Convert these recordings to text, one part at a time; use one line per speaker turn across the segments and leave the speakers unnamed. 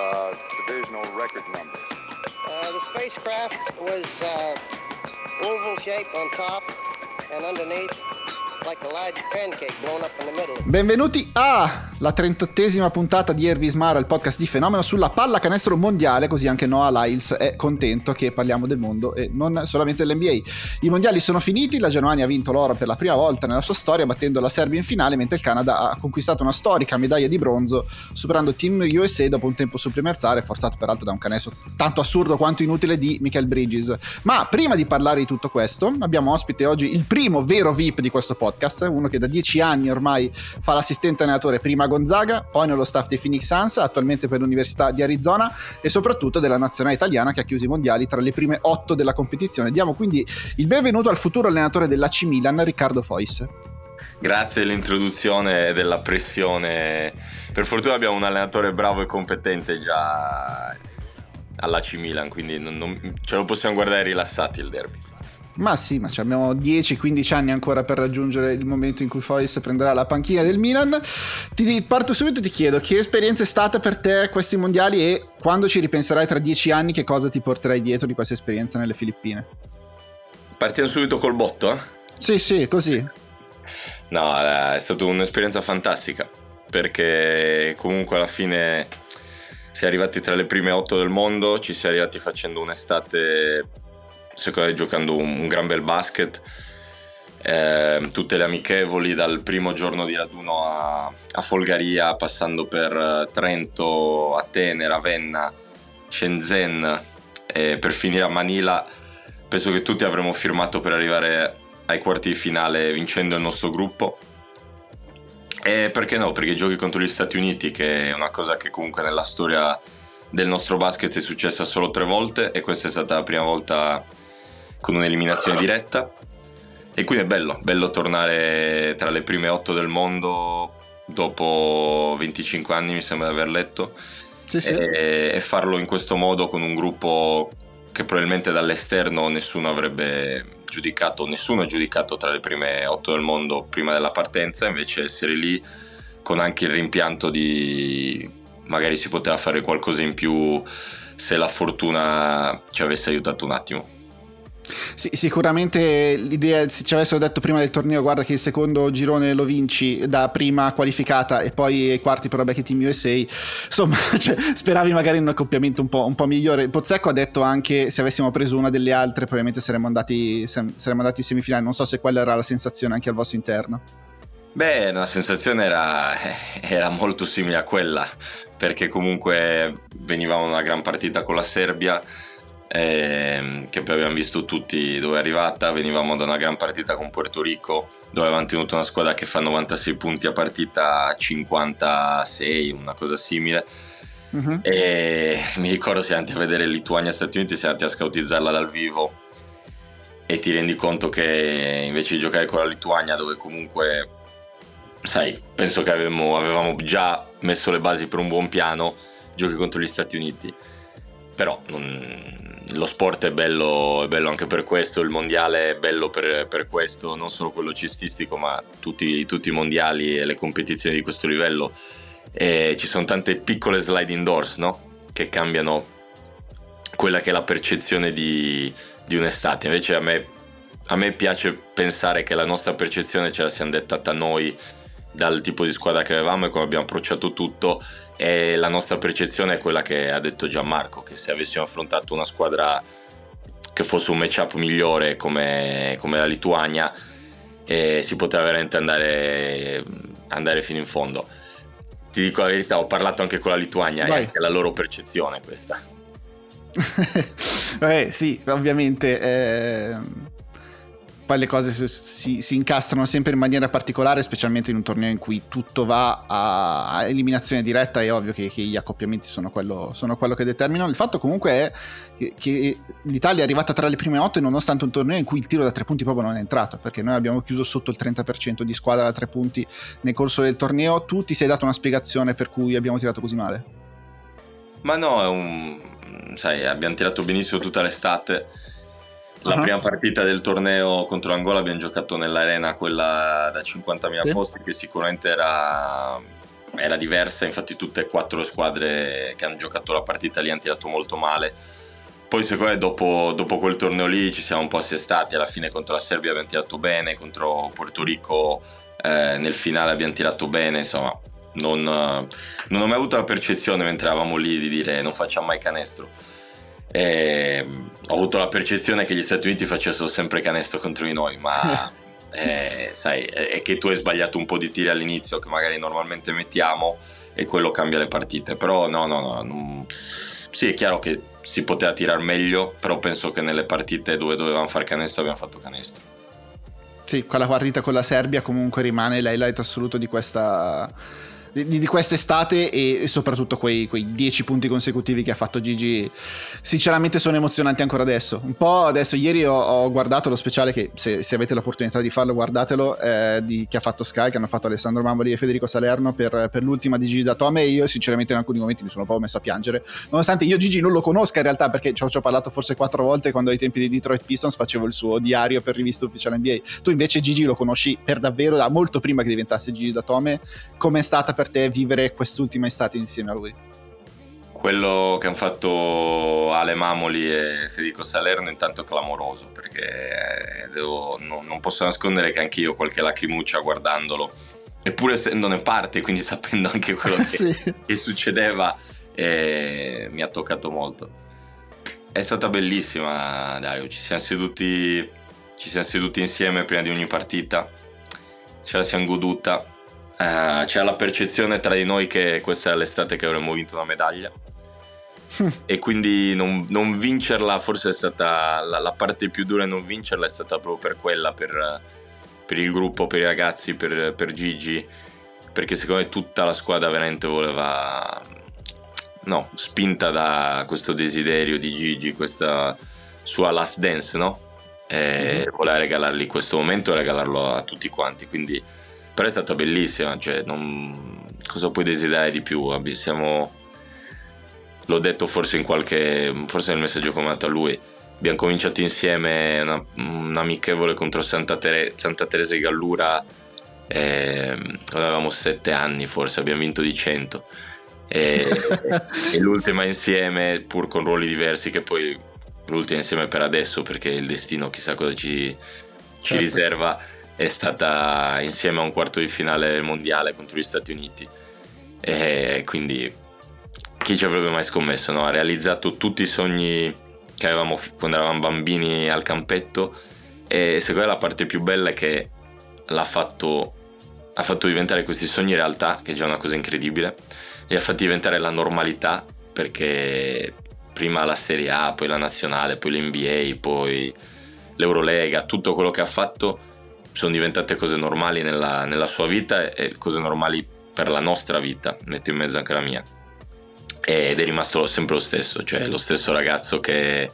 uh, divisional record number?
Uh, the spacecraft was uh, oval shaped on top and underneath like a large pancake blown up in the middle.
Benvenuti alla 38esima puntata di Ervis Mara, il podcast di Fenomeno sulla pallacanestro mondiale, così anche Noah Lyles è contento che parliamo del mondo e non solamente dell'NBA. I mondiali sono finiti, la Germania ha vinto l'oro per la prima volta nella sua storia battendo la Serbia in finale, mentre il Canada ha conquistato una storica medaglia di bronzo superando Team USA dopo un tempo supplementare, forzato peraltro da un canestro tanto assurdo quanto inutile di Michael Bridges. Ma prima di parlare di tutto questo, abbiamo ospite oggi il primo vero VIP di questo podcast, uno che da dieci anni ormai fa l'assistente allenatore prima Gonzaga, poi nello staff dei Phoenix Suns, attualmente per l'Università di Arizona e soprattutto della nazionale italiana che ha chiuso i mondiali tra le prime otto della competizione. Diamo quindi il benvenuto al futuro allenatore dell'AC Milan, Riccardo Fois.
Grazie dell'introduzione e della pressione. Per fortuna abbiamo un allenatore bravo e competente già all'AC Milan, quindi non, non, ce lo possiamo guardare rilassati il derby.
Ma sì, ma abbiamo 10-15 anni ancora per raggiungere il momento in cui Fois prenderà la panchina del Milan. Ti parto subito e ti chiedo che esperienza è stata per te questi mondiali e quando ci ripenserai tra 10 anni che cosa ti porterai dietro di questa esperienza nelle Filippine?
Partiamo subito col botto?
Sì, sì, così.
No, è stata un'esperienza fantastica perché comunque alla fine si è arrivati tra le prime 8 del mondo, ci si è arrivati facendo un'estate secondo me giocando un, un gran bel basket. Eh, tutte le amichevoli dal primo giorno di raduno a, a Folgaria, passando per eh, Trento, Atene, Ravenna, Shenzhen e per finire a Manila. Penso che tutti avremmo firmato per arrivare ai quarti di finale vincendo il nostro gruppo. E perché no? Perché giochi contro gli Stati Uniti, che è una cosa che comunque nella storia del nostro basket è successa solo tre volte e questa è stata la prima volta con un'eliminazione diretta. E quindi è bello, bello tornare tra le prime otto del mondo dopo 25 anni, mi sembra di aver letto,
Sì, sì.
e, e farlo in questo modo con un gruppo che probabilmente dall'esterno nessuno avrebbe giudicato, nessuno ha giudicato tra le prime otto del mondo prima della partenza, invece essere lì con anche il rimpianto di magari si poteva fare qualcosa in più se la fortuna ci avesse aiutato un attimo.
Sì, sicuramente l'idea, se ci avessero detto prima del torneo, guarda che il secondo girone lo vinci da prima qualificata e poi ai quarti però becchi Team USA, insomma, cioè, speravi magari in un accoppiamento un po', un po', migliore. Pozzecco ha detto anche se avessimo preso una delle altre probabilmente saremmo andati, saremmo andati in semifinale, non so se quella era la sensazione anche al vostro interno.
Beh, la sensazione era, era molto simile a quella, perché comunque venivamo una gran partita con la Serbia, eh, che poi abbiamo visto tutti dove è arrivata, venivamo da una gran partita con Puerto Rico dove avevamo tenuto una squadra che fa 96 punti a partita 56, una cosa simile. Uh-huh. E mi ricordo siamo andati a vedere Lituania Stati Uniti, siamo andati a scautizzarla dal vivo e ti rendi conto che invece di giocare con la Lituania dove comunque sai, penso che avevamo, avevamo già messo le basi per un buon piano, giochi contro gli Stati Uniti. Però non, lo sport è bello, è bello, anche per questo, il mondiale è bello per, per questo, non solo quello cestistico, ma tutti, tutti, i mondiali e le competizioni di questo livello. E ci sono tante piccole sliding doors no? che cambiano quella che è la percezione di, di un'estate. Invece a me, a me piace pensare che la nostra percezione ce la siamo dettata noi dal tipo di squadra che avevamo e come abbiamo approcciato tutto e la nostra percezione è quella che ha detto Gianmarco che se avessimo affrontato una squadra che fosse un matchup migliore come, come la Lituania eh, si poteva veramente andare, andare, fino in fondo ti dico la verità ho parlato anche con la Lituania Vai. e anche la loro percezione questa
eh, sì ovviamente eh poi le cose si, si, incastrano sempre in maniera particolare, specialmente in un torneo in cui tutto va a, a eliminazione diretta. È ovvio che, che gli accoppiamenti sono quello, sono quello, che determinano. Il fatto comunque è che, che, l'Italia è arrivata tra le prime otto, nonostante un torneo in cui il tiro da tre punti proprio non è entrato, perché noi abbiamo chiuso sotto il 30% di squadra da tre punti nel corso del torneo. Tu ti sei dato una spiegazione per cui abbiamo tirato così male?
Ma no, è un. Sai, abbiamo tirato benissimo tutta l'estate la uh-huh. prima partita del torneo contro l'Angola abbiamo giocato nell'arena quella da 50.000 sì. posti che sicuramente era era diversa, infatti tutte e quattro le squadre che hanno giocato la partita lì hanno tirato molto male. Poi secondo me dopo, dopo quel torneo lì ci siamo un po' assestati, alla fine contro la Serbia abbiamo tirato bene, contro Porto Rico eh, nel finale abbiamo tirato bene, insomma non, non, ho mai avuto la percezione mentre eravamo lì di dire non facciamo mai canestro. E, ho avuto la percezione che gli Stati Uniti facessero sempre canestro contro di noi, ma eh, sai, è che tu hai sbagliato un po' di tiri all'inizio che magari normalmente mettiamo e quello cambia le partite. Però no, no, no. Non... Sì, è chiaro che si poteva tirare meglio, però penso che nelle partite dove dovevamo fare canestro abbiamo fatto canestro.
Sì, quella partita con la Serbia comunque rimane l'highlight assoluto di questa di, di quest'estate e, e, soprattutto quei, quei dieci punti consecutivi che ha fatto Gigi sinceramente sono emozionanti ancora adesso. Un po' adesso ieri ho, ho guardato lo speciale che se, se, avete l'opportunità di farlo guardatelo eh, di, che ha fatto Sky che hanno fatto Alessandro Mamboli e Federico Salerno per, per l'ultima di Gigi da Tome. E io sinceramente in alcuni momenti mi sono po' messo a piangere. Nonostante io Gigi non lo conosca in realtà perché ci ho, ci ho parlato forse quattro volte quando ai tempi di Detroit Pistons facevo il suo diario per rivista ufficiale NBA tu invece Gigi lo conosci per davvero da molto prima che diventasse Gigi da Tome. Com'è stata per te vivere quest'ultima estate insieme a lui?
Quello che hanno fatto Ale Mamoli e Federico Salerno intanto è clamoroso perché devo, no, non posso nascondere che anch'io qualche lacrimuccia guardandolo eppure essendone parte quindi sapendo anche quello che, sì. che succedeva eh, mi ha toccato molto è stata bellissima Dario ci siamo seduti ci siamo seduti insieme prima di ogni partita ce la siamo goduta Uh, c'era la percezione tra di noi che questa è l'estate che avremmo vinto una medaglia e quindi non, non, vincerla forse è stata la, la, parte più dura non vincerla è stata proprio per quella, per, per il gruppo, per i ragazzi, per, per, Gigi, perché secondo me tutta la squadra veramente voleva, no, spinta da questo desiderio di Gigi, questa sua last dance, no? E mm-hmm. voleva regalargli questo momento e regalarlo a tutti quanti, quindi però è stata bellissima, cioè non... cosa puoi desiderare di più? Siamo... L'ho detto forse in qualche, forse nel messaggio che ho mandato a lui, abbiamo cominciato insieme una, un amichevole contro Santa, Tere... Santa Teresa di Gallura eh, quando avevamo sette anni forse, abbiamo vinto di 100 e, e l'ultima insieme pur con ruoli diversi che poi l'ultima insieme per adesso perché il destino chissà cosa ci, ci certo. riserva è stata insieme a un quarto di finale mondiale contro gli Stati Uniti e quindi chi ci avrebbe mai scommesso no? ha realizzato tutti i sogni che avevamo quando eravamo bambini al campetto e secondo me la parte più bella è che l'ha fatto ha fatto diventare questi sogni realtà che è già una cosa incredibile li ha fatti diventare la normalità perché prima la Serie A poi la nazionale poi l'NBA poi l'Eurolega tutto quello che ha fatto sono diventate cose normali nella, nella sua vita e cose normali per la nostra vita, metto in mezzo anche la mia. Ed è rimasto sempre lo stesso, cioè lo stesso ragazzo che,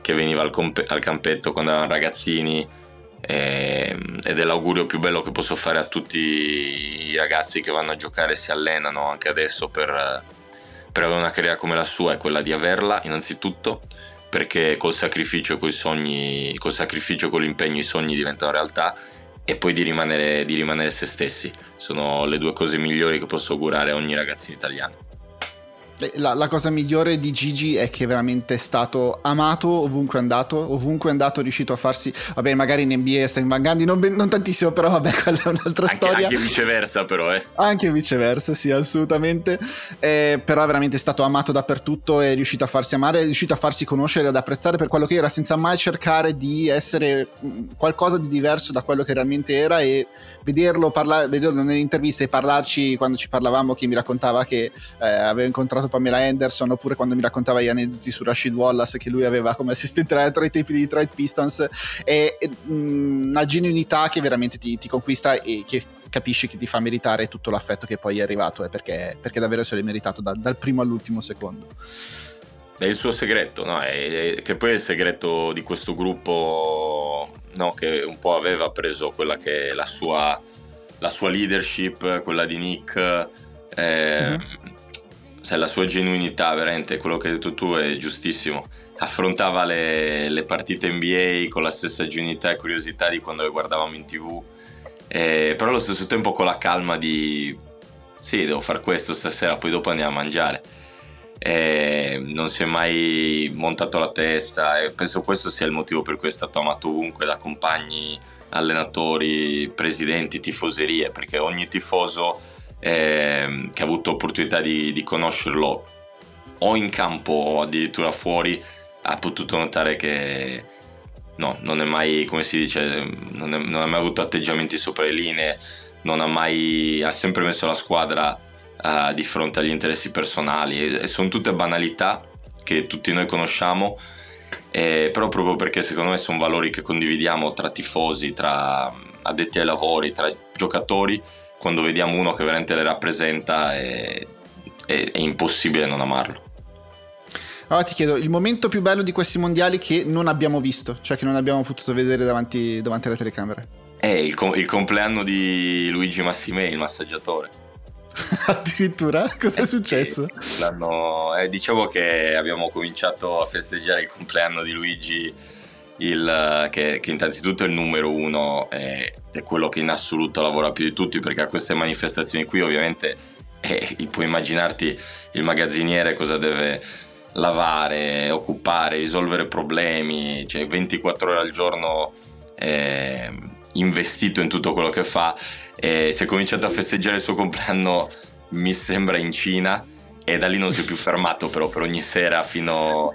che veniva al, comp- al, campetto quando eravamo ragazzini e, ed è l'augurio più bello che posso fare a tutti i ragazzi che vanno a giocare e si allenano anche adesso per, per avere una carriera come la sua, è quella di averla innanzitutto perché col sacrificio, coi sogni, col sacrificio, con l'impegno i sogni diventano realtà e poi di rimanere, di rimanere se stessi. Sono le due cose migliori che posso augurare a ogni ragazzino italiano.
La, la, cosa migliore di Gigi è che veramente è stato amato ovunque è andato, ovunque è andato è riuscito a farsi, vabbè magari in NBA sta in Van Gundy, non, non, tantissimo però vabbè quella è un'altra
anche,
storia.
Anche viceversa però eh.
Anche viceversa sì assolutamente, eh, però è veramente stato amato dappertutto, è riuscito a farsi amare, è riuscito a farsi conoscere ed apprezzare per quello che era senza mai cercare di essere mm, qualcosa di diverso da quello che realmente era e vederlo, parla- vederlo nelle interviste e parlarci quando ci parlavamo che mi raccontava che eh, aveva incontrato Pamela Anderson oppure quando mi raccontava gli aneddoti su Rashid Wallace che lui aveva come assistente tra i tempi di Detroit Pistons. È, è mh, una genuinità che veramente ti, ti conquista e che capisci che ti fa meritare tutto l'affetto che poi è arrivato eh, perché, perché, davvero se l'è meritato da, dal primo all'ultimo secondo
è il suo segreto, no? è, è, che poi è il segreto di questo gruppo no? che un po' aveva preso quella che è la sua, la sua leadership, quella di Nick, eh, mm-hmm. cioè la sua genuinità, veramente, quello che hai detto tu è giustissimo. Affrontava le, le partite NBA con la stessa genuinità e curiosità di quando le guardavamo in tv, eh, però allo stesso tempo con la calma di sì, devo fare questo stasera, poi dopo andiamo a mangiare. Non si è mai montato la testa e penso questo sia il motivo per cui è stato amato ovunque da compagni, allenatori, presidenti, tifoserie, perché ogni tifoso eh, che ha avuto opportunità di, di conoscerlo o in campo o addirittura fuori ha potuto notare che no, non è mai, come si dice, non, è, non ha mai avuto atteggiamenti sopra le linee, non ha mai, ha sempre messo la squadra uh, di fronte agli interessi personali e, sono tutte banalità che tutti noi conosciamo, eh, però proprio perché secondo me sono valori che condividiamo tra tifosi, tra addetti ai lavori, tra giocatori, quando vediamo uno che veramente le rappresenta è, è, è impossibile non amarlo.
Allora ti chiedo, il momento più bello di questi mondiali che non abbiamo visto, cioè che non abbiamo potuto vedere davanti, davanti alle telecamere?
È il, com- il, compleanno di Luigi Massimè, il massaggiatore.
Addirittura? Cosa è eh, successo?
Eh, diciamo che abbiamo cominciato a festeggiare il compleanno di Luigi, il, che, che, innanzitutto è il numero uno, è, è quello che in assoluto lavora più di tutti, perché a queste manifestazioni qui ovviamente eh, puoi immaginarti il magazziniere cosa deve lavare, occupare, risolvere problemi, cioè 24 ore al giorno eh, investito in tutto quello che fa. E si è cominciato a festeggiare il suo compleanno, mi sembra, in Cina e da lì non si è più fermato però per ogni sera fino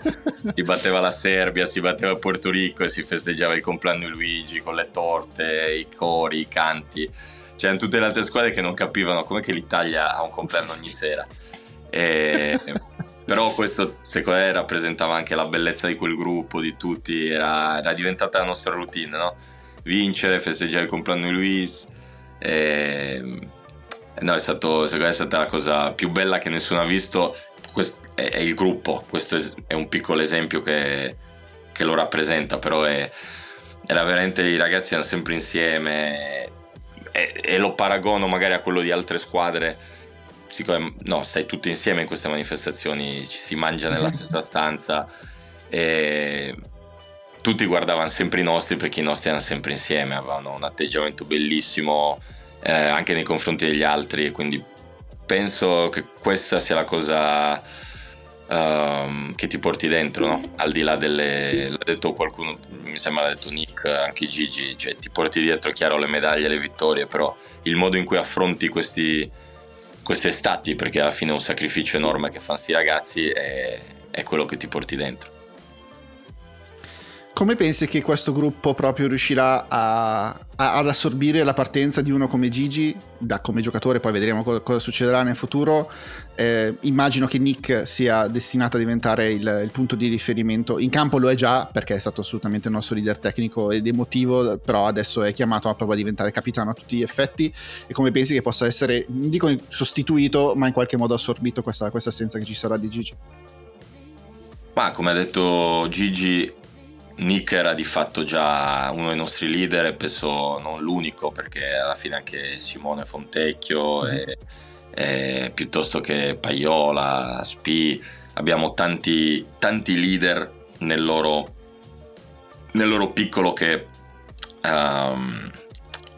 si batteva la Serbia, si batteva il Porto Rico e si festeggiava il compleanno di Luigi con le torte, i cori, i canti. C'erano tutte le altre squadre che non capivano come che l'Italia ha un compleanno ogni sera. E però questo secondo me rappresentava anche la bellezza di quel gruppo, di tutti, era, era diventata la nostra routine, no? Vincere, festeggiare il compleanno di Luis. E... No, è, stato, secondo me è stata la cosa più bella che nessuno ha visto. Questo è, il gruppo, questo è, un piccolo esempio che, che lo rappresenta, però è, era veramente i ragazzi erano sempre insieme e, e lo paragono magari a quello di altre squadre siccome no, stai tutti insieme in queste manifestazioni, ci si mangia nella stessa stanza e tutti guardavano sempre i nostri perché i nostri erano sempre insieme, avevano un atteggiamento bellissimo eh, anche nei confronti degli altri, quindi penso che questa sia la cosa um, che ti porti dentro, no? al di là delle... l'ha detto qualcuno, mi sembra l'ha detto Nick, anche Gigi, cioè ti porti dietro, chiaro, le medaglie, le vittorie, però il modo in cui affronti questi queste estati, perché alla fine è un sacrificio enorme che fanno sti ragazzi e è quello che ti porti dentro.
Come pensi che questo gruppo proprio riuscirà a, a, ad assorbire la partenza di uno come Gigi, da come giocatore, poi vedremo cosa, cosa succederà nel futuro? Eh, immagino che Nick sia destinato a diventare il, il, punto di riferimento. In campo lo è già, perché è stato assolutamente il nostro leader tecnico ed emotivo, però adesso è chiamato a, proprio a diventare capitano a tutti gli effetti. E come pensi che possa essere, non dico sostituito, ma in qualche modo assorbito questa, questa assenza che ci sarà di Gigi?
Ma come ha detto Gigi, Nick era di fatto già uno dei nostri leader e penso non l'unico perché alla fine anche Simone Fontecchio mm. e, e, piuttosto che Paiola, Spi, abbiamo tanti, tanti leader nel loro, nel loro piccolo che um,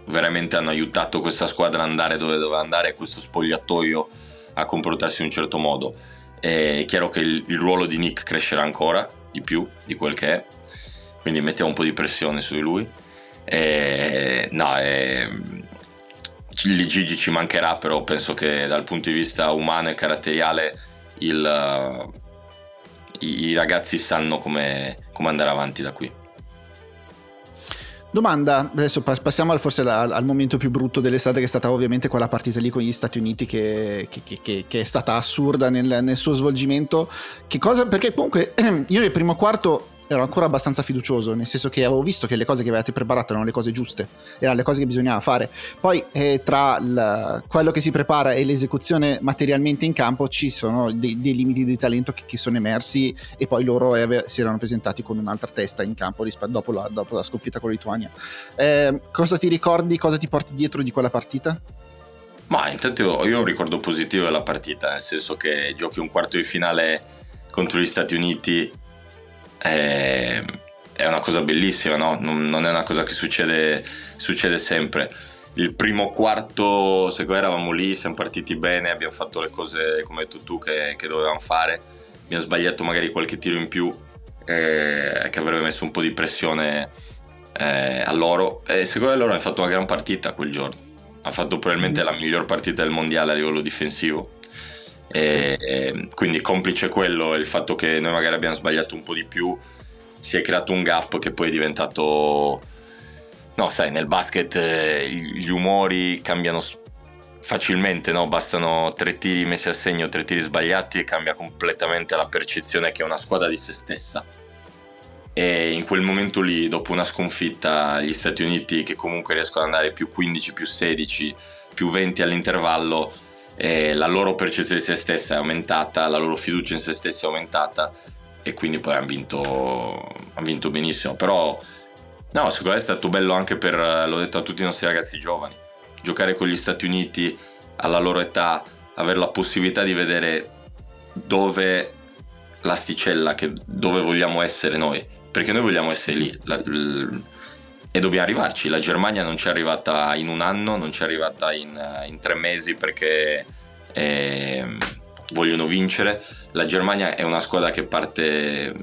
veramente hanno aiutato questa squadra ad andare dove doveva andare e questo spogliatoio a comportarsi in un certo modo. È chiaro che il, il ruolo di Nick crescerà ancora di più di quel che è quindi mettiamo un po' di pressione su di lui. E, no, e, Gigi ci mancherà, però penso che dal punto di vista umano e caratteriale il, i, i, ragazzi sanno come, come andare avanti da qui.
Domanda, adesso passiamo al, forse al, al, momento più brutto dell'estate che è stata ovviamente quella partita lì con gli Stati Uniti che, che, che, che è stata assurda nel, nel, suo svolgimento. Cosa, perché comunque io nel primo quarto ero ancora abbastanza fiducioso, nel senso che avevo visto che le cose che avevate preparato erano le cose giuste, erano le cose che bisognava fare. Poi eh, tra il, quello che si prepara e l'esecuzione materialmente in campo ci sono dei, dei limiti di talento che, che, sono emersi e poi loro eh, si erano presentati con un'altra testa in campo rispetto, dopo, la, dopo la sconfitta con la Lituania. Eh, cosa ti ricordi, cosa ti porti dietro di quella partita?
Ma intanto io ho un ricordo positivo della partita, nel senso che giochi un quarto di finale contro gli Stati Uniti è, è una cosa bellissima, no? non, non, è una cosa che succede, succede sempre. il primo quarto, secondo me eravamo lì, siamo partiti bene, abbiamo fatto le cose come hai detto tu che, che dovevamo fare, abbiamo sbagliato magari qualche tiro in più eh, che avrebbe messo un po' di pressione eh, a loro e secondo me loro hanno fatto una gran partita quel giorno, hanno fatto probabilmente la miglior partita del mondiale a livello difensivo. E, e quindi complice quello il fatto che noi magari abbiamo sbagliato un po' di più si è creato un gap che poi è diventato No, sai, nel basket eh, gli umori cambiano facilmente, no? Bastano tre tiri messi a segno, tre tiri sbagliati e cambia completamente la percezione che è una squadra di se stessa. E in quel momento lì, dopo una sconfitta, gli Stati Uniti che comunque riescono ad andare più 15, più 16, più 20 all'intervallo, eh, la loro percezione di se stessa è aumentata, la loro fiducia in se stessa è aumentata e quindi poi hanno vinto, han vinto benissimo. Però No, secondo me è stato bello anche per, l'ho detto a tutti i nostri ragazzi giovani, giocare con gli Stati Uniti alla loro età, avere la possibilità di vedere dove l'asticella, che, dove vogliamo essere noi, perché noi vogliamo essere lì la, l, e dobbiamo arrivarci. La Germania non ci è arrivata in un anno, non ci è arrivata in, in tre mesi perché eh, vogliono vincere. La Germania è una squadra che parte,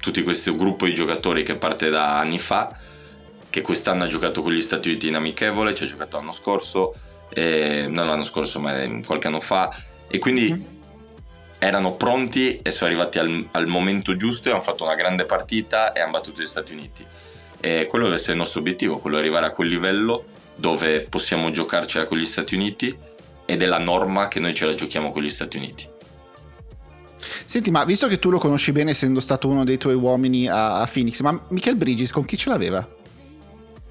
tutti questo gruppo di giocatori che parte da anni fa che quest'anno ha giocato con gli Stati Uniti in amichevole, ci ha giocato l'anno scorso, eh, non l'anno scorso ma qualche anno fa, e quindi mm. erano pronti e sono arrivati al, al, momento giusto e hanno fatto una grande partita e hanno battuto gli Stati Uniti. E quello deve essere il nostro obiettivo, quello di arrivare a quel livello dove possiamo giocarcela con gli Stati Uniti ed è la norma che noi ce la giochiamo con gli Stati Uniti.
Senti, ma visto che tu lo conosci bene essendo stato uno dei tuoi uomini a, a Phoenix, ma Michael Bridges con chi ce l'aveva?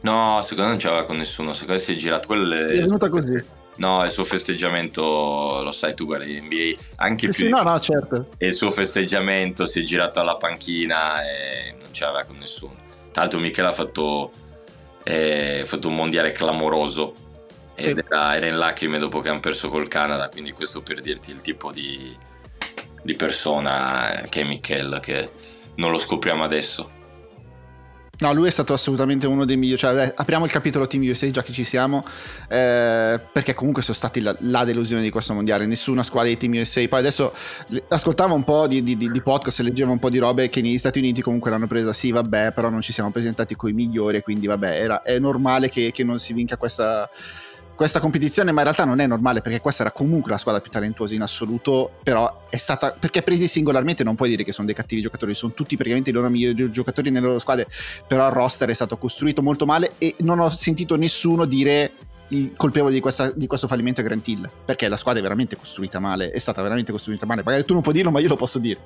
No, secondo me non c'aveva con nessuno, secondo me si è girato. Quello
è venuta così.
No, il suo festeggiamento, lo sai tu guardi NBA, anche
sì,
più...
Sì, no, no, certo.
E il suo festeggiamento si è girato alla panchina e non c'aveva con nessuno. Tra l'altro Michele ha fatto, eh, ha fatto un mondiale clamoroso sì. ed era, era, in lacrime dopo che hanno perso col Canada, quindi questo per dirti il tipo di, di persona che è Michele, che non lo scopriamo adesso.
No, lui è stato assolutamente uno dei migliori. Cioè, eh, apriamo il capitolo Team USA, già che ci siamo, eh, perché comunque sono stati la, la, delusione di questo mondiale. Nessuna squadra di Team USA. Poi adesso ascoltavo un po' di, di, di podcast e leggevo un po' di robe che negli Stati Uniti comunque l'hanno presa. Sì, vabbè, però non ci siamo presentati con i migliori, quindi vabbè, era, è normale che, che non si vinca questa questa competizione, ma in realtà non è normale perché questa era comunque la squadra più talentuosa in assoluto, però è stata perché presi singolarmente non puoi dire che sono dei cattivi giocatori, sono tutti praticamente i loro migliori giocatori nelle loro squadre, però il roster è stato costruito molto male e non ho sentito nessuno dire il colpevole di, questa, di questo fallimento è Grant Hill, perché la squadra è veramente costruita male, è stata veramente costruita male, magari tu non puoi dirlo, ma io lo posso dire.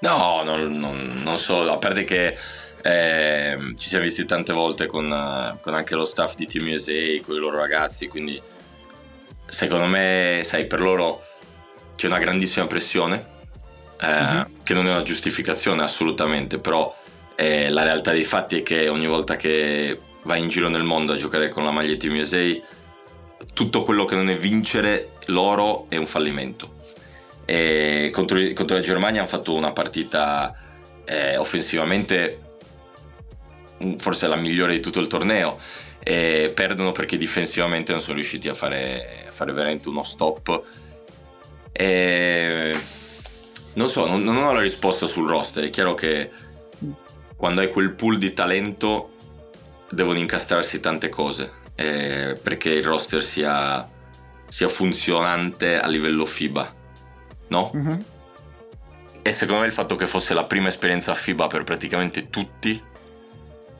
No, non, non, non so, a parte che eh, ci siamo visti tante volte con, con, anche lo staff di Team USA, con i loro ragazzi, quindi secondo me, sai, per loro c'è una grandissima pressione, eh, mm-hmm. che non è una giustificazione assolutamente, però eh, la realtà dei fatti è che ogni volta che vai in giro nel mondo a giocare con la maglia Team USA, tutto quello che non è vincere loro è un fallimento. E contro, contro la Germania hanno fatto una partita eh, offensivamente forse la migliore di tutto il torneo e perdono perché difensivamente non sono riusciti a fare, a fare veramente uno stop e non so, non, non, ho la risposta sul roster è chiaro che quando hai quel pool di talento devono incastrarsi tante cose eh, perché il roster sia, sia, funzionante a livello FIBA no? Mm-hmm. e secondo me il fatto che fosse la prima esperienza FIBA per praticamente tutti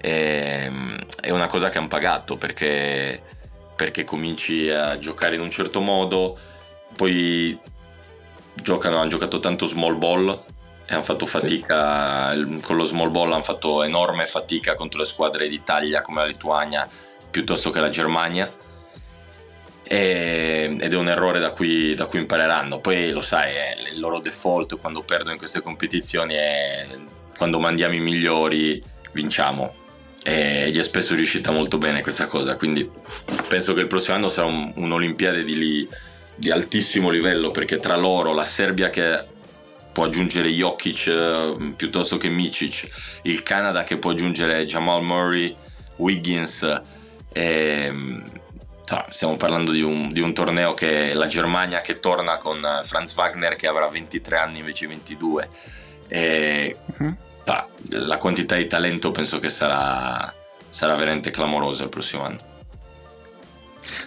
e, ehm, è una cosa che hanno pagato perché, perché cominci a giocare in un certo modo, poi giocano, hanno giocato tanto small ball e hanno fatto fatica sì. con lo small ball hanno fatto enorme fatica contro le squadre d'Italia come la Lituania piuttosto che la Germania. E, ed è un errore da cui, da cui impareranno. Poi lo sai il loro default quando perdono in queste competizioni è quando mandiamo i migliori vinciamo e gli è spesso riuscita molto bene questa cosa, quindi penso che il prossimo anno sarà un, un'Olimpiade di, di, altissimo livello perché tra loro la Serbia che può aggiungere Jokic eh, piuttosto che Micic, il Canada che può aggiungere Jamal Murray, Wiggins, e, stiamo parlando di un, di un, torneo che la Germania che torna con Franz Wagner che avrà 23 anni invece 22 e uh-huh. La quantità di talento penso che sarà, sarà veramente clamorosa il prossimo anno.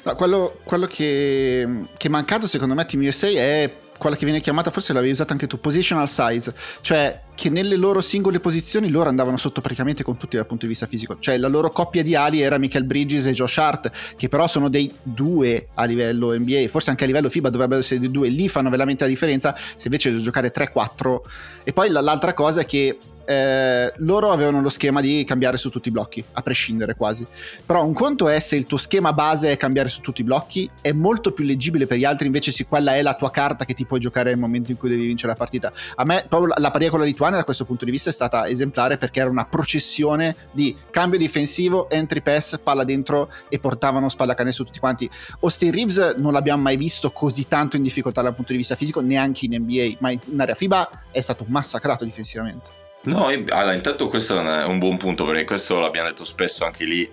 No, quello, quello che, che, è mancato secondo me Team USA è quella che viene chiamata, forse l'avevi usata anche tu, positional size, cioè che nelle loro singole posizioni loro andavano sotto praticamente con tutti dal punto di vista fisico, cioè la loro coppia di ali era Michael Bridges e Josh Hart, che però sono dei due a livello NBA, forse anche a livello FIBA dovrebbero essere dei due, lì fanno veramente la differenza, se invece devo giocare 3-4. E poi l'altra cosa è che eh, loro avevano lo schema di cambiare su tutti i blocchi, a prescindere quasi. Però un conto è se il tuo schema base è cambiare su tutti i blocchi, è molto più leggibile per gli altri invece se quella è la tua carta che ti puoi giocare nel momento in cui devi vincere la partita. A me proprio la paria con la Lituania da questo punto di vista è stata esemplare perché era una processione di cambio difensivo, entry pass, palla dentro e portavano spallacane su tutti quanti. Austin Reeves non l'abbiamo mai visto così tanto in difficoltà dal punto di vista fisico neanche in NBA, ma in area FIBA è stato massacrato difensivamente.
No, allora, intanto questo è un buon punto perché questo l'abbiamo detto spesso anche lì.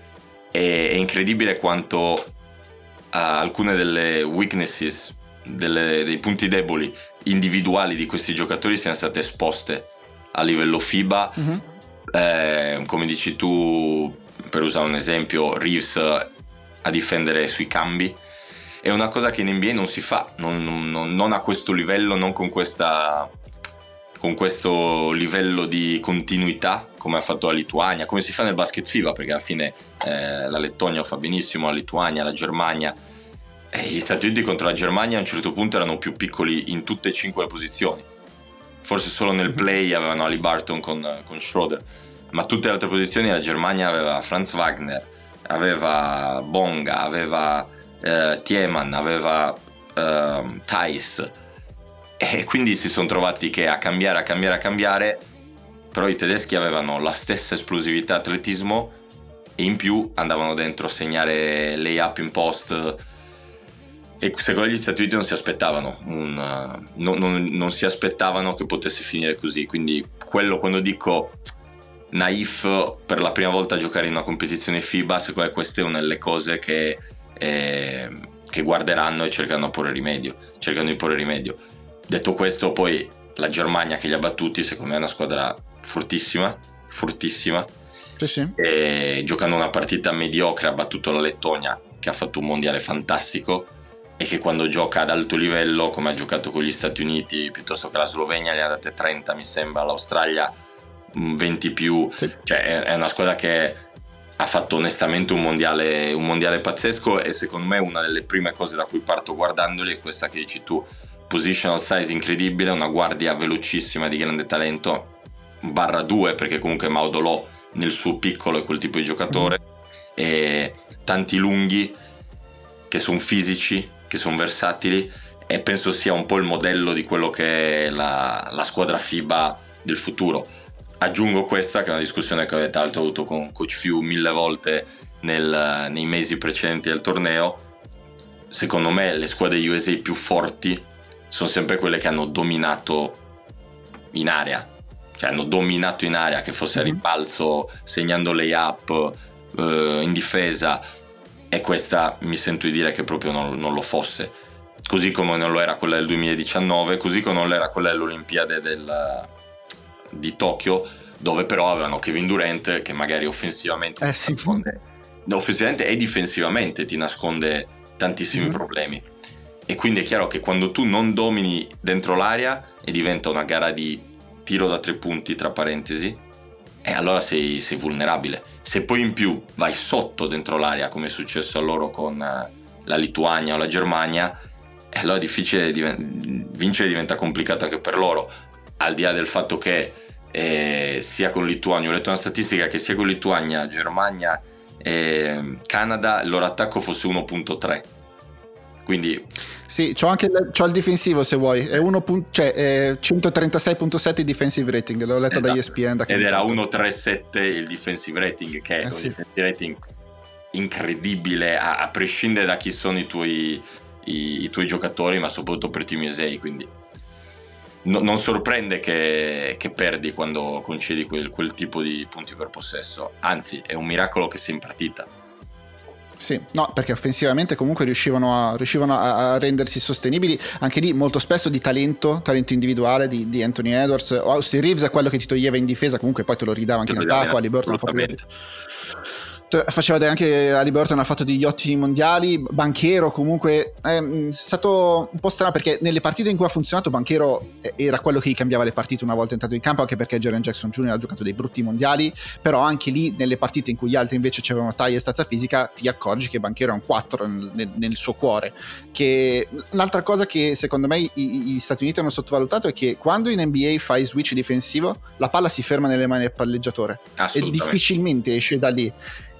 È, è incredibile quanto uh, alcune delle weaknesses, delle, dei punti deboli individuali di questi giocatori siano state esposte a livello FIBA. Mm-hmm. Eh, come dici tu, per usare un esempio, Reeves a difendere sui cambi. È una cosa che in NBA non si fa, non, non, non a questo livello, non con questa con questo livello di continuità come ha fatto la Lituania, come si fa nel basket FIBA, perché alla fine eh, la Lettonia fa benissimo, la Lituania, la Germania. E gli Stati Uniti contro la Germania a un certo punto erano più piccoli in tutte e cinque le posizioni. Forse solo nel play avevano Ali Barton con, con Schroeder, ma tutte le altre posizioni la Germania aveva Franz Wagner, aveva Bonga, aveva eh, Tiemann, aveva eh, Thais e quindi si sono trovati che a cambiare, a cambiare, a cambiare, però i tedeschi avevano la stessa esplosività atletismo e in più andavano dentro a segnare layup in post. E secondo gli Stati Uniti non si aspettavano un, non, non, non, si aspettavano che potesse finire così quindi quello quando dico naif per la prima volta a giocare in una competizione FIBA secondo me questa è una cose che, eh, che guarderanno e cercano porre rimedio cercano di porre rimedio Detto questo, poi la Germania che li ha battuti, secondo me è una squadra fortissima, fortissima.
Sì, sì.
E giocando una partita mediocre ha battuto la Lettonia, che ha fatto un mondiale fantastico e che quando gioca ad alto livello, come ha giocato con gli Stati Uniti, piuttosto che la Slovenia, gli ha date 30, mi sembra, l'Australia 20 più. Sì. Cioè è una squadra che ha fatto onestamente un mondiale, un mondiale pazzesco e secondo me una delle prime cose da cui parto guardandoli è questa che dici tu positional size incredibile, una guardia velocissima di grande talento, barra 2 perché comunque Maudolò nel suo piccolo è quel tipo di giocatore, e tanti lunghi che sono fisici, che sono versatili e penso sia un po' il modello di quello che è la, la squadra FIBA del futuro. Aggiungo questa, che è una discussione che tra l'altro avuto con Coach Few mille volte nel, nei mesi precedenti del torneo. Secondo me le squadre USA più forti sono sempre quelle che hanno dominato in area, cioè hanno dominato in area, che fosse a mhm. ribalzo, segnando layup, eh, in difesa, e questa mi sento di dire che proprio non, non, lo fosse. Così come non lo era quella del 2019, così come non lo era quella dell'Olimpiade del, di Tokyo, dove però avevano Kevin Durant che magari offensivamente,
eh, sì.
nasconde, offensivamente e difensivamente ti nasconde tantissimi mm-hmm. problemi. E quindi è chiaro che quando tu non domini dentro l'area e diventa una gara di tiro da tre punti, tra parentesi, e allora sei, sei vulnerabile. Se poi in più vai sotto dentro l'area, come è successo a loro con eh, la Lituania o la Germania, e allora difficile vincere diventa complicato anche per loro. Al di là del fatto che eh, sia con Lituania, ho letto una statistica che sia con Lituania, Germania e Canada il loro attacco fosse 1.3 quindi...
Sì, c'ho anche il, c'ho il difensivo se vuoi, è, 1. Cioè, è 136.7 defensive rating, l'ho letto esatto. da ESPN. Da
Ed era 1.37 il defensive rating, che è eh, un sì. defensive rating incredibile, a, a, prescindere da chi sono i tuoi, i, i tuoi giocatori, ma soprattutto per Team USA, quindi... No, non sorprende che, che, perdi quando concedi quel, quel tipo di punti per possesso, anzi è un miracolo che sia in partita
Sì, no, perché offensivamente comunque riuscivano a, riuscivano a, a rendersi sostenibili, anche lì molto spesso di talento, talento individuale di, di Anthony Edwards. Austin Reeves è quello che ti toglieva in difesa, comunque poi te lo ridava anche in attacco, a Liberton ha fatto faceva vedere anche a Liberton ha fatto degli ottimi mondiali Banchero comunque è stato un po' strano perché nelle partite in cui ha funzionato Banchero era quello che gli cambiava le partite una volta entrato in campo anche perché Jaren Jackson Jr. ha giocato dei brutti mondiali però anche lì nelle partite in cui gli altri invece avevano taglia e stazza fisica ti accorgi che Banchero è un 4 nel, nel suo cuore. Che l'altra cosa che secondo me gli Stati Uniti hanno sottovalutato è che quando in NBA fai switch difensivo la palla si ferma nelle mani del palleggiatore. E difficilmente esce da lì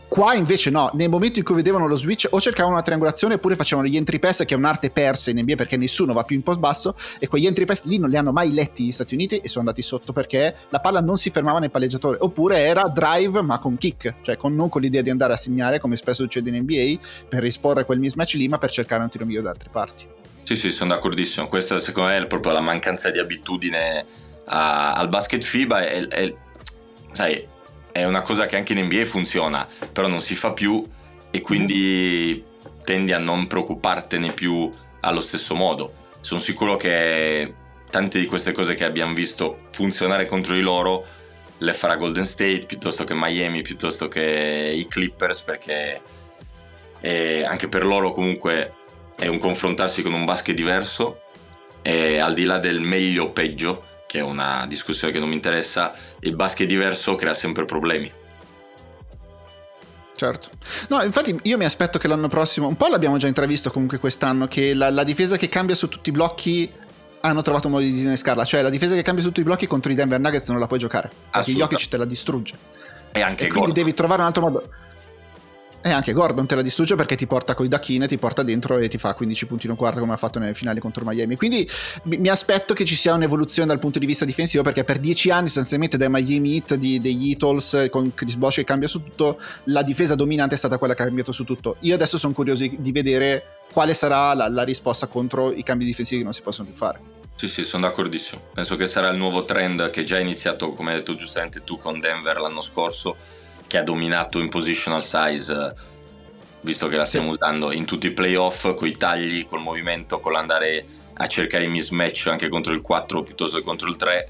Qua invece no, nel momento in cui vedevano lo switch o cercavano una triangolazione oppure facevano gli entry pass che è un'arte persa in NBA perché nessuno va più in post basso e quegli entry pass lì non li hanno mai letti gli Stati Uniti e sono andati sotto perché la palla non si fermava nel palleggiatore oppure era drive ma con kick, cioè con, non con l'idea di andare a segnare come spesso succede in NBA per risporre quel mismatch lì ma per cercare un tiro migliore da altre parti.
Sì sì sono d'accordissimo, questa secondo me è proprio la mancanza di abitudine a, al basket FIBA e, e sai è una cosa che anche in NBA funziona, però non si fa più e quindi tendi a non preoccupartene più allo stesso modo. Sono sicuro che tante di queste cose che abbiamo visto funzionare contro di loro le farà Golden State piuttosto che Miami, piuttosto che i Clippers, perché anche per loro comunque è un confrontarsi con un basket diverso e al di là del meglio o peggio che è una discussione che non mi interessa, il basket diverso crea sempre problemi.
Certo. No, infatti io mi aspetto che l'anno prossimo, un po' l'abbiamo già intravisto comunque quest'anno, che la, la difesa che cambia su tutti i blocchi hanno trovato un modo di disinnescarla, cioè la difesa che cambia su tutti i blocchi contro i Denver Nuggets non la puoi giocare, perché Jokic te la distrugge.
E anche
e quindi devi trovare un altro modo. E anche Gordon te la distrugge perché ti porta coi dacchine, ti porta dentro e ti fa 15 punti in un quarto come ha fatto nelle finali contro Miami. Quindi mi aspetto che ci sia un'evoluzione dal punto di vista difensivo perché per 10 anni sostanzialmente dai Miami Heat, di, degli Eatles con Chris Bosch che cambia su tutto, la difesa dominante è stata quella che ha cambiato su tutto. Io adesso sono curioso di vedere quale sarà la, la risposta contro i cambi difensivi che non si possono più fare.
Sì, sì, sono d'accordissimo. Penso che sarà il nuovo trend che già è iniziato, come hai detto giustamente tu, con Denver l'anno scorso, che ha dominato in positional size visto che la stiamo usando in tutti i playoff, con i tagli, col movimento, con l'andare a cercare i mismatch anche contro il 4 piuttosto che contro il 3.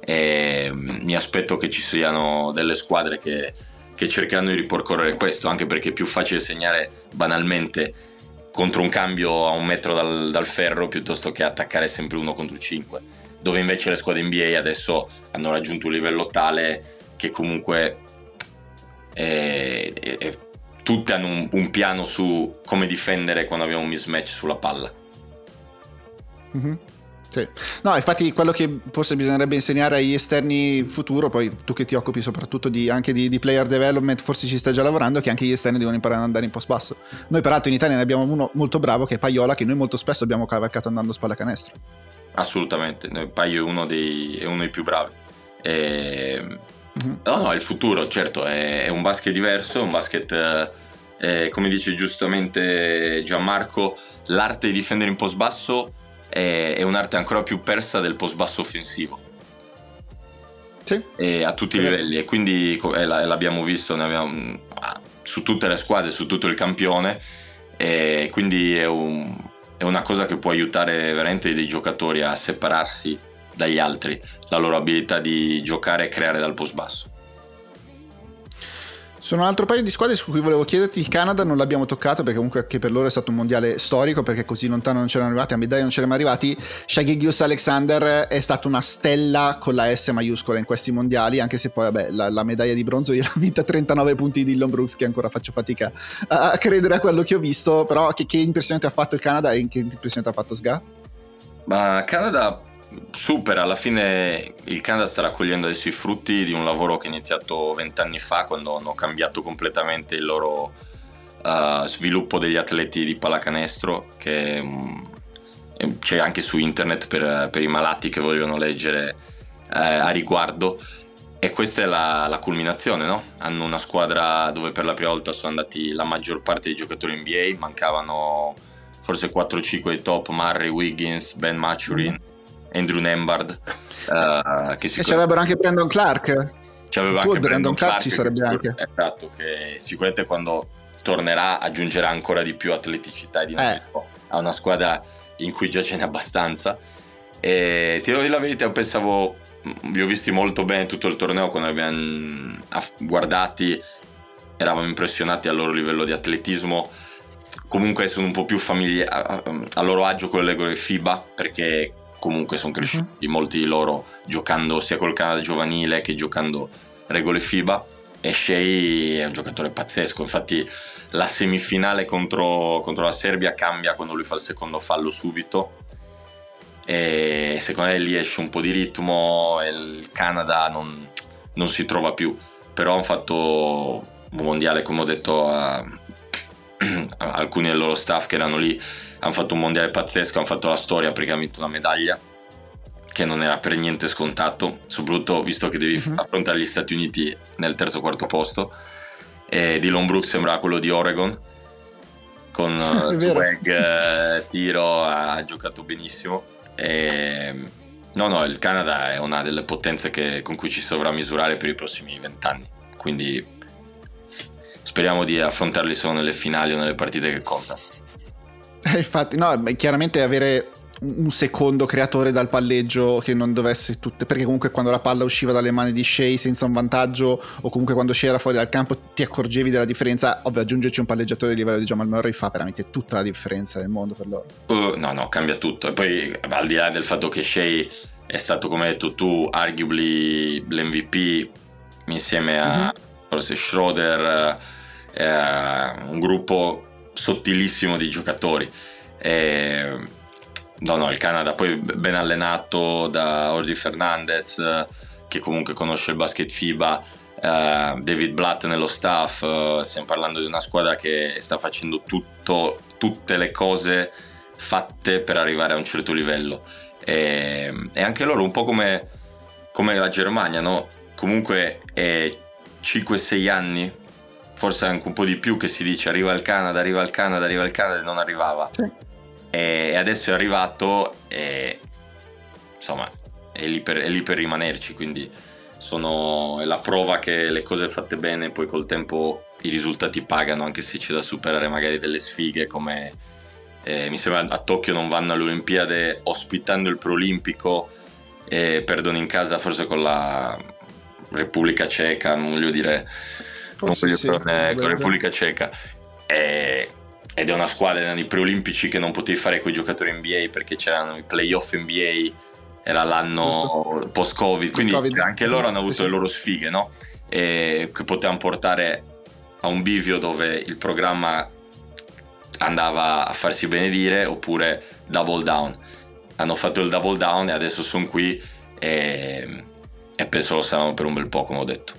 E mm, mi aspetto che ci siano delle squadre che, che cercheranno di ripercorrere questo, anche perché è più facile segnare banalmente contro un cambio a un metro dal, dal ferro piuttosto che attaccare sempre uno contro 5, dove invece le squadre NBA adesso hanno raggiunto un livello tale che comunque è, è, tutte hanno un, un, piano su come difendere quando abbiamo un mismatch sulla palla.
Mm-hmm. Sì. No, infatti quello che forse bisognerebbe insegnare agli esterni futuro, poi tu che ti occupi soprattutto di, anche di, di, player development, forse ci stai già lavorando, che anche gli esterni devono imparare ad andare in post basso. Noi peraltro in Italia ne abbiamo uno molto bravo che è Paiola, che noi molto spesso abbiamo cavalcato andando spalla canestro.
Assolutamente, Paio è uno dei, è uno dei più bravi. E Mm-hmm. No, no, il futuro, certo, è, è un basket diverso, un basket, eh, come dice giustamente Gianmarco, l'arte di difendere in post basso è, è un'arte ancora più persa del post basso offensivo.
Sì.
A tutti i livelli, e quindi eh, l'abbiamo visto abbiamo, ah, su tutte le squadre, su tutto il campione, e quindi è, un, è una cosa che può aiutare veramente dei giocatori a separarsi dagli altri, la loro abilità di giocare e creare dal post basso.
Sono un altro paio di squadre su cui volevo chiederti. Il Canada non l'abbiamo toccato perché comunque anche per loro è stato un mondiale storico perché così lontano non c'erano arrivati, a medaglia non c'erano arrivati. Shaggy Alexander è stata una stella con la S maiuscola in questi mondiali, anche se poi vabbè, la, la medaglia di bronzo gliel'ha vinta 39 punti di Dillon Brooks che ancora faccio fatica a, credere a quello che ho visto, però che, che impressione ti ha fatto il Canada e che impressione ti ha fatto Sga?
Ma Canada super, alla fine il Canada sta raccogliendo adesso i frutti di un lavoro che è iniziato vent'anni fa quando hanno cambiato completamente il loro uh, sviluppo degli atleti di pallacanestro che um, c'è anche su internet per, per, i malati che vogliono leggere uh, a riguardo e questa è la, la culminazione, no? Hanno una squadra dove per la prima volta sono andati la maggior parte dei giocatori NBA, mancavano forse 4-5 dei top, Murray, Wiggins, Ben Maturin Andrew Nembard.
Uh, che sicur- e c'avrebbero anche Brandon Clark.
C'aveva anche Brandon, Brandon Clark, ci sarebbe anche. Esatto, che sicuramente quando tornerà, aggiungerà ancora di più atleticità e dinamismo
Eh.
a una squadra in cui già ce n'è abbastanza. E ti devo dire la verità, io pensavo, li ho visti molto bene tutto il torneo quando li abbiamo aff- guardati, eravamo impressionati al loro livello di atletismo. Comunque sono un po' più famiglia- a, a loro agio con le regole FIBA perché comunque sono cresciuti molti di loro giocando sia col Canada giovanile che giocando regole FIBA e Shea è un giocatore pazzesco. Infatti la semifinale contro, contro la Serbia cambia quando lui fa il secondo fallo subito. E secondo me lì esce un po' di ritmo e il Canada non, non si trova più. Però hanno fatto un mondiale come ho detto a, a alcuni del loro staff che erano lì hanno fatto un mondiale pazzesco hanno fatto la storia perché hanno vinto una medaglia che non era per niente scontato soprattutto visto che devi
Mhm.
affrontare gli Stati Uniti nel terzo o quarto posto. E Dylan Brooks sembrava quello di Oregon con eh, swag, eh, tiro ha giocato benissimo. E no no il Canada è una delle potenze che- con cui ci si dovrà misurare per i prossimi vent'anni. Quindi speriamo di affrontarli solo nelle finali o nelle partite che contano
infatti, no, chiaramente avere un secondo creatore dal palleggio che non dovesse tutte perché comunque quando la palla usciva dalle mani di Shea senza un vantaggio o comunque quando Shea era fuori dal campo ti accorgevi della differenza ovvio aggiungerci un palleggiatore di livello di Jamal Murray fa veramente tutta la differenza del mondo per loro
Uh, no, no, cambia tutto. E poi, al di là del fatto che Shea è stato, come hai detto tu, arguably l'MVP insieme a
Mhm.
forse Schroeder, eh, un gruppo sottilissimo di giocatori. E, no, no, il Canada poi ben allenato da Ordi Fernandez, eh, che comunque conosce il basket FIBA, eh, David Blatt nello staff, eh, stiamo parlando di una squadra che sta facendo tutto, tutte le cose fatte per arrivare a un certo livello. E, e anche loro, un po' come, come la Germania, no? comunque è 5-6 anni, forse anche un po' di più, che si dice arriva il Canada, arriva il Canada, arriva il Canada e non arrivava. E adesso è arrivato e insomma è lì per, è lì per rimanerci, quindi sono, è la prova che le cose fatte bene poi col tempo i risultati pagano, anche se c'è da superare magari delle sfighe come eh, mi sembra a Tokyo non vanno alle Olimpiadi ospitando il Prolimpico e perdono in casa forse con la Repubblica Ceca, non voglio dire
Forse
voglio
sì,
con, eh, con. Repubblica Ceca E- ed è una squadra erano i preolimpici che non potevi fare con i giocatori NBA perché c'erano i playoff NBA era l'anno post-Covid quindi
Covid.
anche loro hanno avuto
Sì, sì.
le loro sfighe no? e che potevano portare a un bivio dove il programma andava a farsi benedire oppure double down hanno fatto il double down e adesso sono qui e, e penso lo saranno per un bel po' come ho detto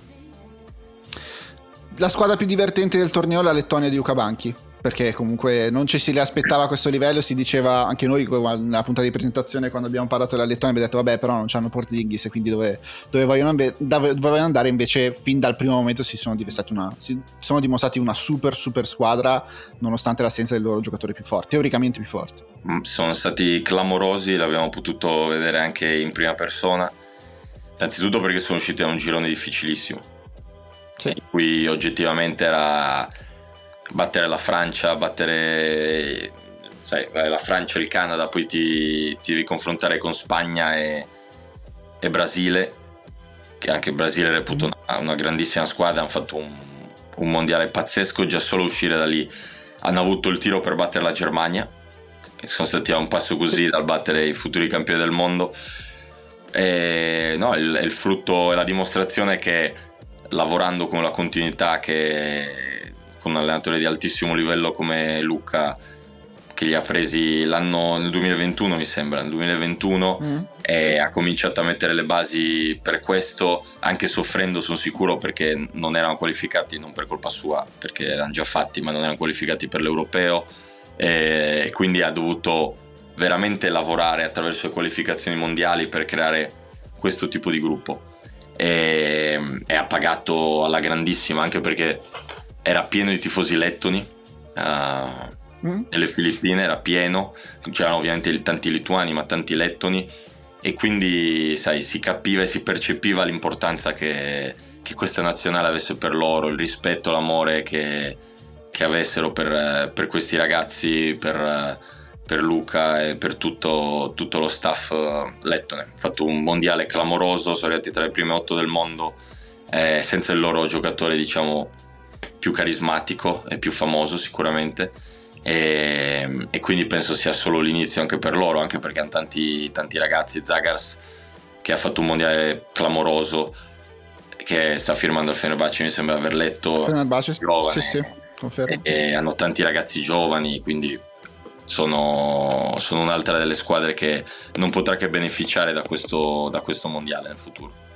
la squadra più divertente del torneo è la Lettonia di Luca Banchi perché comunque non ci si le aspettava a questo livello si diceva anche noi nella puntata di presentazione quando abbiamo parlato della Lettonia abbiamo detto vabbè però non c'hanno Porzingis e quindi dove, dove, vogliono, dove vogliono andare? Invece fin dal primo momento si sono, una, si sono dimostrati una super super squadra nonostante l'assenza del loro giocatore più forte teoricamente più forte.
Mm, sono stati clamorosi l'abbiamo potuto vedere anche in prima persona. Innanzitutto perché sono usciti da un girone difficilissimo
sì.
in cui oggettivamente era battere la Francia, battere sai, la Francia e il Canada, poi ti, ti devi confrontare con Spagna e, e, Brasile, che anche il Brasile reputo una, una grandissima squadra, hanno fatto un, un, mondiale pazzesco, già solo uscire da lì hanno avuto il tiro per battere la Germania, che sono stati a un passo così dal battere i futuri campioni del mondo. E, no, il, il frutto e la dimostrazione che lavorando con la continuità che con un allenatore di altissimo livello come Luca che li ha presi l'anno nel 2021 mi sembra nel 2021 mm. e ha cominciato a mettere le basi per questo anche soffrendo sono sicuro perché non erano qualificati non per colpa sua perché erano già fatti ma non erano qualificati per l'europeo e quindi ha dovuto veramente lavorare attraverso le qualificazioni mondiali per creare questo tipo di gruppo e, ha pagato alla grandissima anche perché era pieno di tifosi lettoni uh, mm. nelle Filippine era pieno c'erano ovviamente tanti lituani ma tanti lettoni e quindi sai si capiva e si percepiva l'importanza che, che questa nazionale avesse per loro il rispetto l'amore che, che avessero per, per questi ragazzi, per, per, Luca e per tutto, tutto lo staff lettone. Ha fatto un mondiale clamoroso, sono arrivati tra le prime otto del mondo, eh, senza il loro giocatore diciamo più carismatico e più famoso sicuramente. E, e, quindi penso sia solo l'inizio anche per loro, anche perché hanno tanti, tanti ragazzi. Zagars che ha fatto un mondiale clamoroso, che sta firmando il Fenerbahce, mi sembra aver letto.
Fenerbahce, giovane, sì, sì,
confermo. E, e hanno tanti ragazzi giovani, quindi sono, sono, un'altra delle squadre che non potrà che beneficiare da questo, da questo mondiale nel futuro.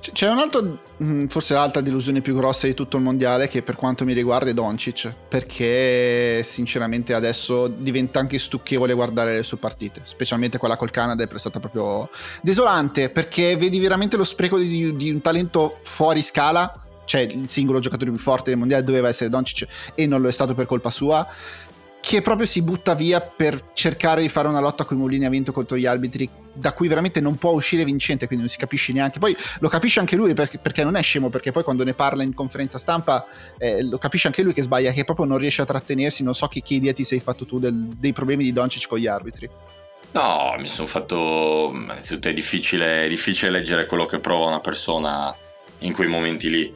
C'è un altro, mm, forse l'altra delusione più grossa di tutto il mondiale che per quanto mi riguarda è Doncic, perché sinceramente adesso diventa anche stucchevole guardare le sue partite, specialmente quella col Canada è stata proprio desolante, perché vedi veramente lo spreco di, di un talento fuori scala, cioè il singolo giocatore più forte del mondiale doveva essere Doncic e non lo è stato per colpa sua che proprio si butta via per cercare di fare una lotta con i mulini a vento contro gli arbitri da cui veramente non può uscire vincente quindi non si capisce neanche. Poi lo capisce anche lui perché, perché non è scemo perché poi quando ne parla in conferenza stampa eh, lo capisce anche lui che sbaglia che proprio non riesce a trattenersi non so che, che idea ti sei fatto tu del, dei problemi di Doncic con gli arbitri.
No mi sono fatto innanzitutto è difficile, è difficile leggere quello che prova una persona in quei momenti lì.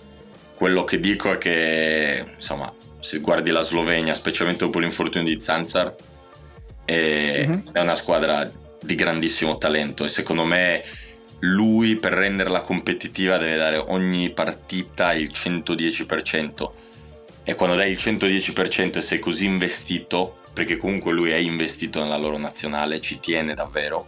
Quello che dico è che insomma se guardi la Slovenia, specialmente dopo l'infortunio di Zanzar, è, uh-huh. è una squadra di grandissimo talento e secondo me lui per renderla competitiva deve dare ogni partita il 110% e quando dai il 110% e sei così investito, perché comunque lui è investito nella loro nazionale, ci tiene davvero,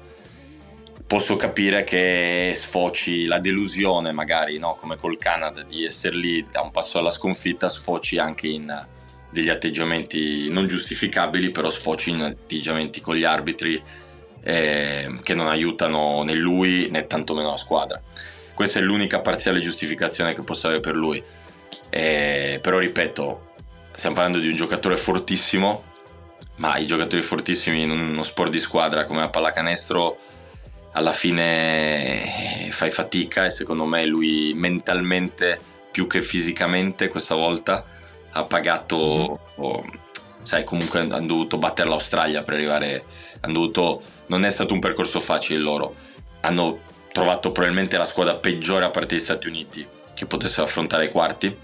posso capire che sfoci la delusione magari, no? come col Canada, di essere lì a un passo alla sconfitta, sfoci anche in degli atteggiamenti non giustificabili, però sfoci in atteggiamenti con gli arbitri eh, che non aiutano né lui né tantomeno la squadra. Questa è l'unica parziale giustificazione che posso avere per lui. Eh, però ripeto, stiamo parlando di un giocatore fortissimo, ma i giocatori fortissimi in uno sport di squadra come la pallacanestro alla fine fai fatica e secondo me lui mentalmente più che fisicamente questa volta ha pagato, oh, sai comunque hanno dovuto battere l'Australia per arrivare, hanno dovuto, non è stato un percorso facile loro, hanno trovato probabilmente la squadra peggiore a parte gli Stati Uniti che potessero affrontare i quarti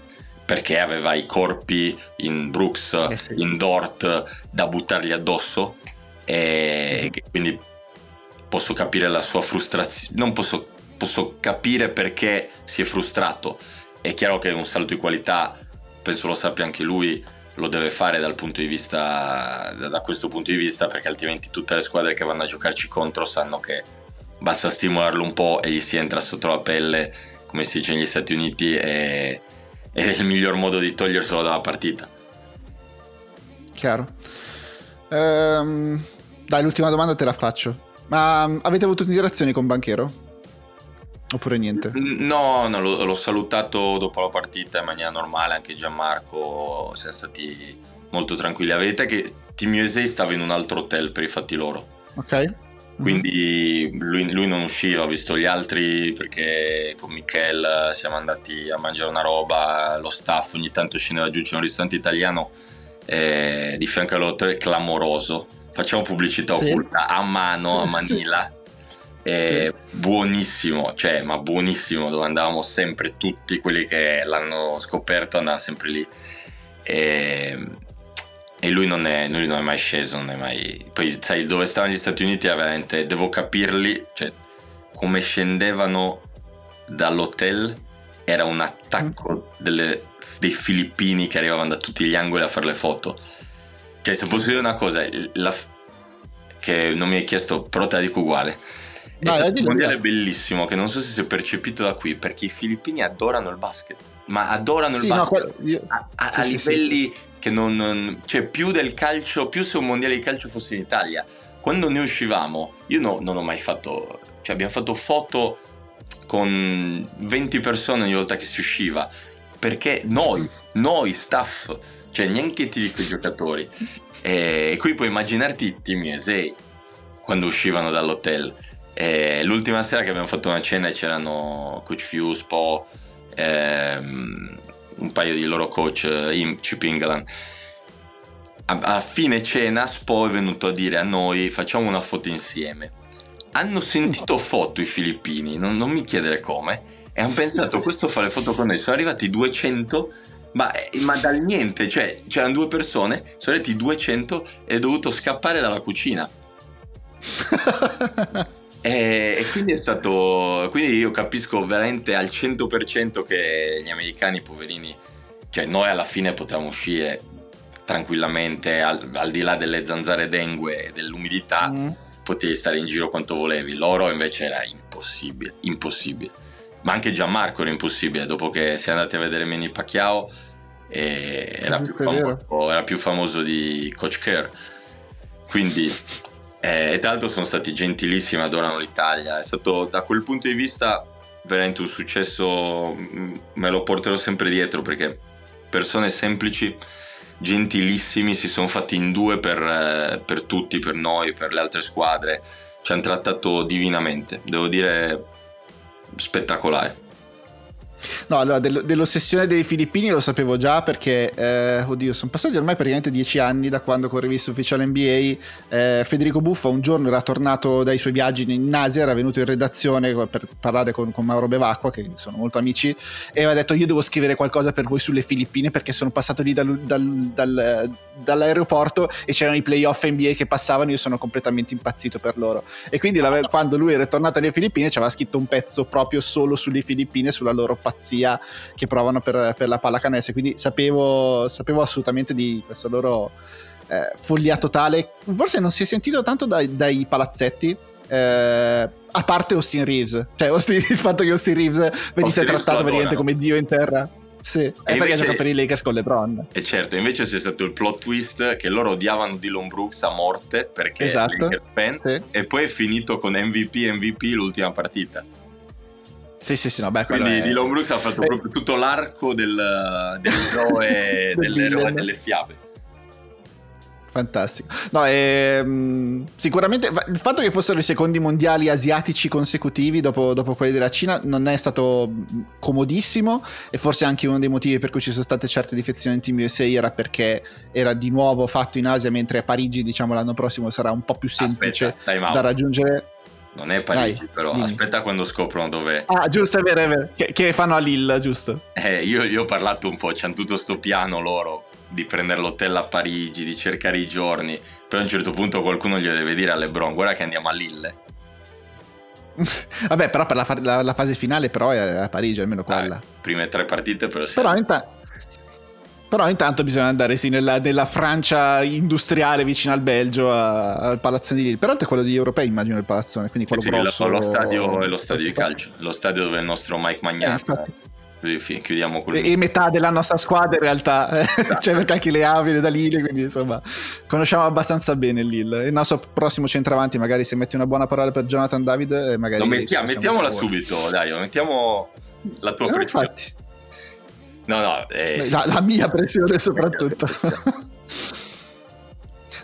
perché aveva i corpi in Brooks, eh sì. in Dort da buttargli addosso e quindi posso capire la sua frustrazione, non posso, posso capire perché si è frustrato. È chiaro che un salto di qualità, penso lo sappia anche lui, lo deve fare dal punto di vista, da questo punto di vista, perché altrimenti tutte le squadre che vanno a giocarci contro sanno che basta stimolarlo un po' e gli si entra sotto la pelle, come si dice negli Stati Uniti, e, è il miglior modo di toglierselo dalla partita.
Chiaro. Ehm, dai, l'ultima domanda te la faccio. Ma mm, avete avuto interazioni con Banchero? Oppure niente?
No, no l'ho, l'ho, salutato dopo la partita in maniera normale, anche Gianmarco, siamo stati molto tranquilli. La verità è che Team USA stava in un altro hotel per i fatti loro.
Ok. Mm-hmm.
Quindi lui, lui, non usciva, ho visto gli altri perché con Michel siamo andati a mangiare una roba, lo staff ogni tanto scendeva giù, c'è un ristorante italiano eh, di fianco all'hotel clamoroso facciamo pubblicità sì. occulta a mano a Manila. Sì. buonissimo, cioè, ma buonissimo, dove andavamo sempre tutti quelli che l'hanno scoperto andavano sempre lì. E, e lui, non è, lui non è mai sceso, non è mai... Poi sai, dove stavano gli Stati Uniti è veramente... Devo capirli, cioè, come scendevano dall'hotel era un attacco mm. delle, dei filippini che arrivavano da tutti gli angoli a fare le foto cioè, se posso dire una cosa, la, che non mi hai chiesto, però te la dico uguale. È Dai, un mondiale bellissimo che non so se si è percepito da qui perché i filippini adorano il basket, ma adorano sì, il basket no, a, a, sì, a sì, livelli che non, non, cioè più del calcio, più se un mondiale di calcio fosse in Italia. Quando ne uscivamo, io no, non ho mai fatto, cioè abbiamo fatto foto con 20 persone ogni volta che si usciva perché noi, noi staff cioè neanche ti dico i giocatori. E qui puoi immaginarti Team USA quando uscivano dall'hotel. E l'ultima sera che abbiamo fatto una cena c'erano Coach Fuse, Po, ehm, un paio di loro coach, eh, Chip England. A, a fine cena Spo è venuto a dire a noi facciamo una foto insieme. Hanno sentito foto i filippini, non, non mi chiedere come, e hanno pensato questo fa le foto con noi. Sono arrivati 200 ma, eh, ma, dal niente, cioè c'erano due persone, sono arrivati 200 e è dovuto scappare dalla cucina. e, e, quindi è stato. Quindi io capisco veramente al 100% che gli americani, poverini, cioè noi alla fine potevamo uscire tranquillamente al, al di là delle zanzare dengue e dell'umidità. Mm. Potevi stare in giro quanto volevi, loro invece era impossibile, impossibile ma anche Gianmarco era impossibile dopo che si è andati a vedere Manny Pacquiao era più, famoso, era, più famoso, di Coach Kerr. Quindi eh, e tra l'altro sono stati gentilissimi adorano l'Italia. È stato da quel punto di vista veramente un successo mm, me lo porterò sempre dietro perché persone semplici gentilissimi si sono fatti in due per, eh, per tutti per noi per le altre squadre. Ci hanno trattato divinamente. Devo dire spettacolare.
No, allora dello, dell'ossessione dei filippini lo sapevo già perché, eh, oddio, sono passati ormai praticamente dieci anni da quando con Rivista Ufficiale NBA eh, Federico Buffa un giorno era tornato dai suoi viaggi in Asia, era venuto in redazione per parlare con, con Mauro Bevacqua, che sono molto amici, e aveva detto io devo scrivere qualcosa per voi sulle Filippine perché sono passato lì dal, dal, dal, dall'aeroporto e c'erano i playoff NBA che passavano, io sono completamente impazzito per loro. E quindi quando lui era tornato alle Filippine ci aveva scritto un pezzo proprio solo sulle Filippine, sulla loro pazzia che provano per, per la pallacanestro. Quindi sapevo, sapevo, assolutamente di questa loro eh, follia totale. Forse non si è sentito tanto dai, dai palazzetti. Eh, a parte Austin Reeves, cioè Austin, il fatto che Austin Reeves venisse Austin trattato praticamente come dio in terra. Sì, e perché invece, gioca per i Lakers con LeBron.
E certo, invece c'è stato il plot twist che loro odiavano Dylan Brooks a morte perché esatto, è fan, sì. e poi è finito con MVP MVP l'ultima partita.
Sì, sì, sì, no, beh,
Quindi
è...
Dylan Brooks ha fatto eh. proprio tutto l'arco del, dell'eroe dell'eroe delle fiabe.
Fantastico. No, ehm, sicuramente il fatto che fossero i secondi mondiali asiatici consecutivi dopo, dopo, quelli della Cina non è stato comodissimo e forse anche uno dei motivi per cui ci sono state certe defezioni in Team USA era perché era di nuovo fatto in Asia mentre a Parigi diciamo l'anno prossimo sarà un po' più semplice Aspetta, da raggiungere.
Non è Parigi, Dai, però dimmi. aspetta quando scoprono dove.
Ah, giusto, è vero, è vero. Che, che fanno a Lille, giusto?
Eh, io, io ho parlato un po', c'hanno tutto sto piano loro di prendere l'hotel a Parigi, di cercare i giorni. Poi a un certo punto qualcuno gli deve dire a LeBron, guarda che andiamo a Lille.
Vabbè, però per la, la, la, fase finale però è a Parigi, almeno quella. Ah,
prime tre partite però.
Però intanto... Però intanto bisogna andare sì, nella, nella, Francia industriale vicino al Belgio, a, al palazzone di Lille. Peraltro è quello degli europei, immagino, il palazzone. Quindi quello sì, grosso.
Lo, lo stadio è lo stadio di calcio, lo stadio dove il nostro Mike Magnan eh, chiudiamo
con e metà della nostra squadra in realtà esatto. cioè perché anche le avi da Lille quindi insomma conosciamo abbastanza bene Lille il nostro prossimo centravanti magari se metti una buona parola per Jonathan David eh, magari
mettiamo, mettiamola subito dai mettiamo la tua eh, infatti. No no
eh... la, la mia pressione soprattutto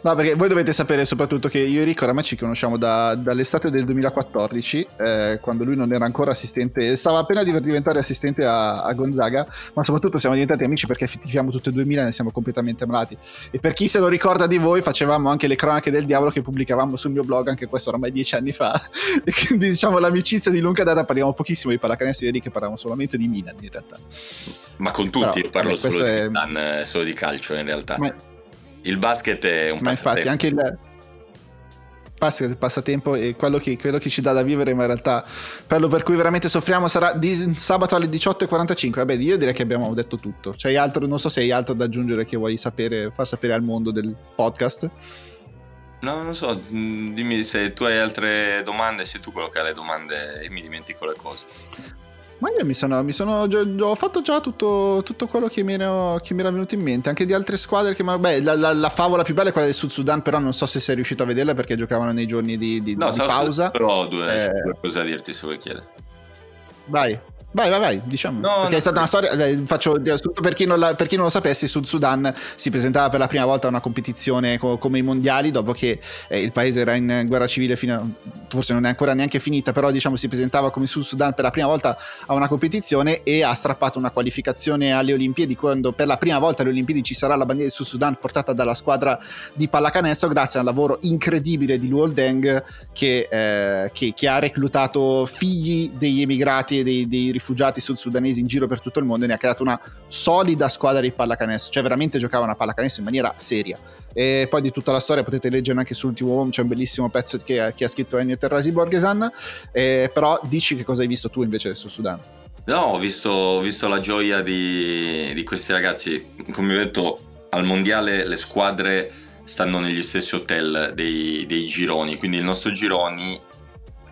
No, perché voi dovete sapere soprattutto che io e Rico oramai ci conosciamo da, dall'estate del 2014, eh, quando lui non era ancora assistente, stava appena di diventare assistente a, a, Gonzaga, ma soprattutto siamo diventati amici perché tifiamo tutti e 2000 e ne siamo completamente malati. E per chi se lo ricorda di voi, facevamo anche le cronache del diavolo che pubblicavamo sul mio blog, anche questo oramai dieci anni fa. e quindi diciamo l'amicizia di lunga data, parliamo pochissimo di pallacanestro, io e Rico parliamo solamente di Milan in realtà.
Ma con tutti, Però, parlo vabbè, solo, di è... Milan, eh, solo di calcio in realtà. Ma il basket è un
ma infatti anche il basket il passatempo è quello che, quello che, ci dà da vivere ma in realtà quello per cui veramente soffriamo sarà di sabato alle 18.45 vabbè io direi che abbiamo detto tutto. C'hai altro? Non so se hai altro da aggiungere che vuoi sapere far sapere al mondo del podcast.
No, non so, mm, dimmi se tu hai altre domande, se tu quello che ha le domande e mi dimentico le cose.
Ma io mi sono, mi sono ho fatto già tutto, tutto quello che mi, era, che mi, era, venuto in mente, anche di altre squadre che beh, la, la, la, favola più bella è quella del Sud Sudan, però non so se sei riuscito a vederla perché giocavano nei giorni di, di,
no,
di pausa.
Però ho due, eh, da dirti se vuoi chiedere.
Vai. Vai, vai, vai, diciamo.
No,
Perché
no,
è stata
no.
una storia. eh, Faccio per chi, non la- per chi non lo sapesse, Sud Sudan si presentava per la prima volta a una competizione co- come i mondiali, dopo che eh, il paese era in guerra civile fino a, forse non è ancora neanche finita, però diciamo si presentava come Sud Sudan per la prima volta a una competizione e ha strappato una qualificazione alle Olimpiadi quando per la prima volta alle Olimpiadi ci sarà la bandiera di Sud Sudan portata dalla squadra di pallacanestro grazie al lavoro incredibile di Luol Deng che, eh, che- che ha reclutato figli degli emigrati e dei, dei rifugiati sudsudanesi in giro per tutto il mondo e ne ha creato una solida squadra di pallacanestro, cioè veramente giocavano a pallacanestro in maniera seria. E poi di tutta la storia potete leggere anche sull'ultimo uomo, c'è un bellissimo pezzo che, che ha scritto Ennio Terrasi Borgesan, eh, però dici che cosa hai visto tu invece del Sud Sudan.
No, ho visto, ho visto la gioia di, di questi ragazzi. Come ho detto, al mondiale le squadre stanno negli stessi hotel dei, dei gironi, quindi il nostro gironi,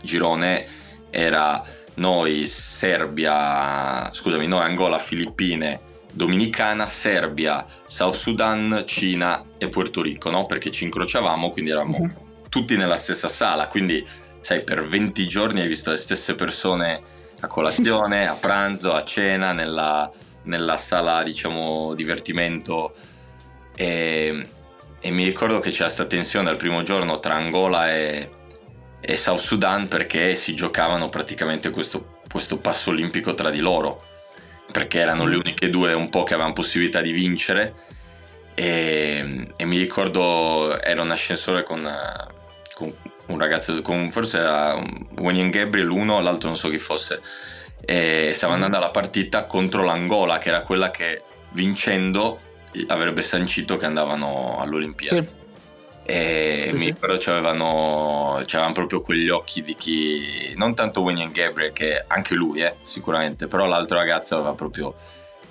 girone era noi, Serbia, scusami, noi, Angola, Filippine, Dominicana, Serbia, South Sudan, Cina e Puerto Rico, no? Perché ci incrociavamo, quindi eravamo
Mhm.
tutti nella stessa sala, quindi sai, per 20 giorni hai visto le stesse persone a colazione, a pranzo, a cena, nella, nella sala, diciamo, divertimento. E, e mi ricordo che c'era stata tensione al primo giorno tra Angola e, e South Sudan perché si giocavano praticamente questo, questo passo olimpico tra di loro, perché erano le uniche due un po' che avevano possibilità di vincere. E, e mi ricordo ero in ascensore con, con un ragazzo, con, forse era Wayne Gabriel uno, l'altro non so chi fosse, e stava andando alla partita contro l'Angola, che era quella che vincendo avrebbe sancito che andavano all'Olimpiadi.
Sì,
E
Sì,
mi
sì.
ricordo c'avevano, c'avevano proprio quegli occhi di chi, non tanto Wayne Gabriel, che anche lui, eh, sicuramente, però l'altro ragazzo aveva proprio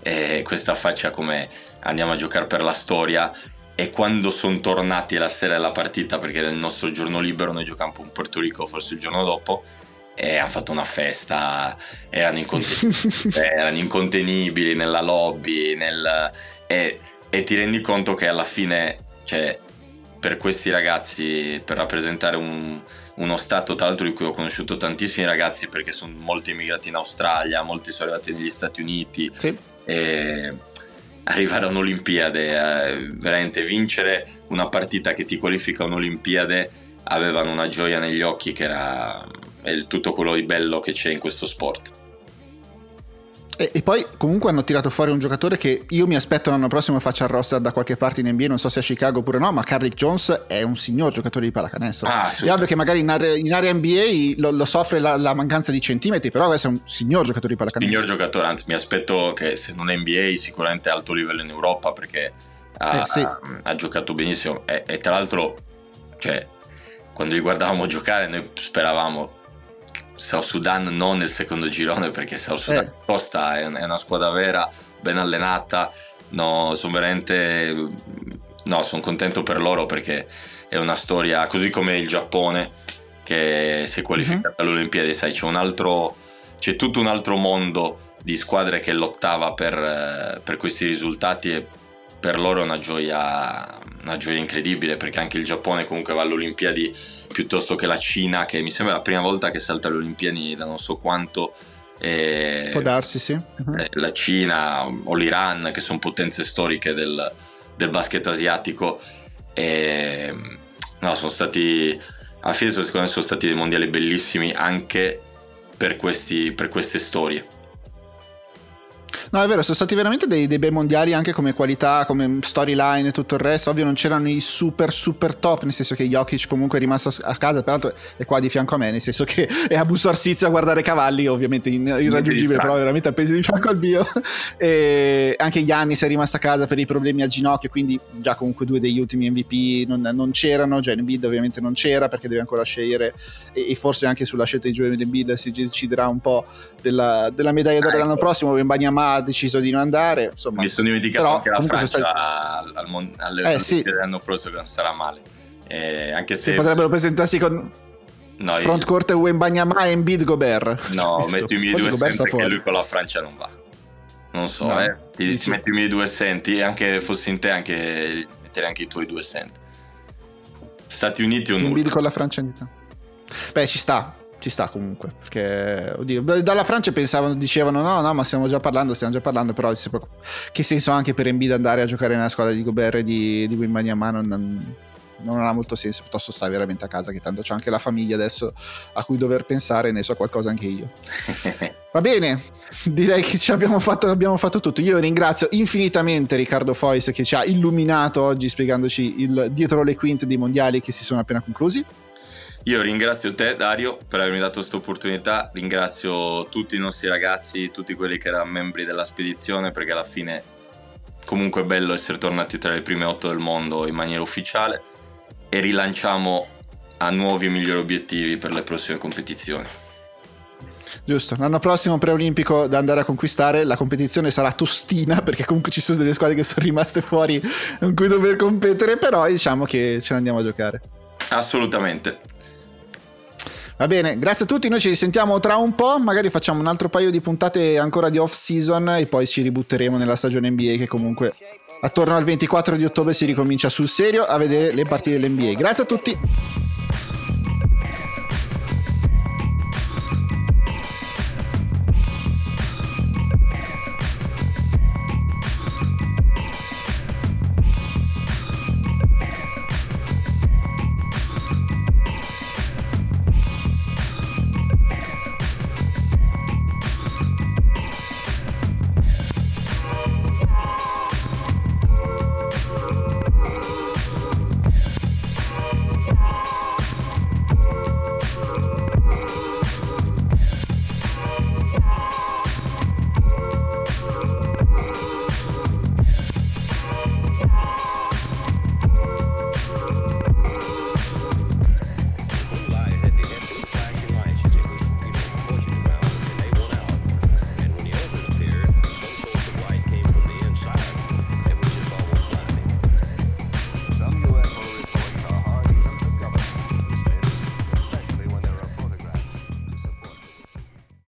eh, questa faccia come andiamo a giocare per la storia. E quando sono tornati la sera della partita, perché era il nostro giorno libero, noi giocavamo in Porto Rico forse il giorno dopo, e hanno fatto una festa, erano incontenibili, erano incontenibili nella lobby, nel, e, e ti rendi conto che alla fine, cioè, per questi ragazzi, per rappresentare un- uno stato, tra l'altro di cui ho conosciuto tantissimi ragazzi perché sono molti immigrati in Australia, molti sono arrivati negli Stati Uniti,
sì.
e arrivare a un'Olimpiade, eh, veramente vincere una partita che ti qualifica a un'Olimpiade, avevano una gioia negli occhi che era il- tutto quello di bello che c'è in questo sport.
E, e poi comunque hanno tirato fuori un giocatore che io mi aspetto l'anno prossimo faccia il roster da qualche parte in NBA, non so se a Chicago oppure no, ma Carrick Jones è un signor giocatore di pallacanestro.
Ah,
È ovvio che magari in area, in area NBA lo, lo soffre la, la mancanza di centimetri, però questo è un signor giocatore di pallacanestro.
Signor giocatore, anzi mi aspetto che se non è NBA sicuramente alto livello in Europa perché ha,
Eh, sì.
ha- ha giocato benissimo e, e tra l'altro cioè, quando li guardavamo giocare noi speravamo South Sudan non nel secondo girone perché South Sudan
Eh.
Costa è, un- è una squadra vera, ben allenata, no, sono veramente no, sono contento per loro perché è una storia così come il Giappone che si è qualificato alle Olimpiadi, sai, c'è un altro c'è tutto un altro mondo di squadre che lottava per, eh, per questi risultati e per loro è una gioia, una gioia incredibile perché anche il Giappone comunque va alle Olimpiadi piuttosto che la Cina che mi sembra la prima volta che salta alle Olimpiadi da non so quanto e
Può darsi, sì.
Eh, la Cina o l'Iran che sono potenze storiche del, del basket asiatico e no, sono stati alla fine secondo me sono stati dei mondiali bellissimi anche per, questi, per queste storie
No, è vero, sono stati veramente dei, dei bei mondiali anche come qualità, come storyline e tutto il resto. Ovvio non c'erano i super super top, nel senso che Jokic comunque è rimasto a casa, peraltro è qua di fianco a me, nel senso che è a Busto Arsizio a guardare cavalli, ovviamente in- irraggiungibile, però veramente appeso di fianco al bio. E anche Giannis è rimasto a casa per i problemi al ginocchio, quindi già comunque due degli ultimi MVP non, non c'erano, Joel Embiid ovviamente non c'era perché deve ancora scegliere e, e forse anche sulla scelta di Joel Embiid si deciderà un po' della, della medaglia d'oro l'anno
ecco.
prossimo, Wembanyama ha deciso di non andare, insomma.
mi sono dimenticato
Però
anche la Francia
sono
al, al alle
Eh, sì.
dell'anno prossimo che non sarà male Eh, anche
Che
se
potrebbero presentarsi con
no, io-
frontcourt Wembanyama e Embiid Gobert.
no metti i miei
Forse
due
Gobert
senti che lui con la Francia non va non so
No,
eh ti, ti metti i miei due senti anche fossi in te anche metterei anche i tuoi due senti Stati Uniti o
Embiid
nulla
con la Francia in Beh, ci sta. Ci sta comunque. Perché, oddio, dalla Francia pensavano, dicevano no, no, ma stiamo già parlando, stiamo già parlando, però che senso ha anche per Embiid andare a giocare nella squadra di Gobert e di, di Wimbanyama non, non ha molto senso, piuttosto stai veramente a casa che tanto c'è anche la famiglia adesso a cui dover pensare, ne so qualcosa anche io. Va bene, direi che ci abbiamo fatto, abbiamo fatto tutto. Io ringrazio infinitamente Riccardo Fois che ci ha illuminato oggi spiegandoci il dietro le quinte dei mondiali che si sono appena conclusi.
Io ringrazio te Dario per avermi dato questa opportunità, ringrazio tutti i nostri ragazzi, tutti quelli che erano membri della spedizione perché alla fine comunque è bello essere tornati tra le prime otto del mondo in maniera ufficiale e rilanciamo a nuovi e migliori obiettivi per le prossime competizioni.
Giusto, l'anno prossimo preolimpico da andare a conquistare, la competizione sarà tostina perché comunque ci sono delle squadre che sono rimaste fuori con cui dover competere, però diciamo che ce ne andiamo a giocare.
Assolutamente.
Va bene, grazie a tutti, noi ci risentiamo tra un po', magari facciamo un altro paio di puntate ancora di off season e poi ci ributteremo nella stagione NBA che comunque attorno al 24 di ottobre si ricomincia sul serio a vedere le partite dell'NBA. Grazie a tutti.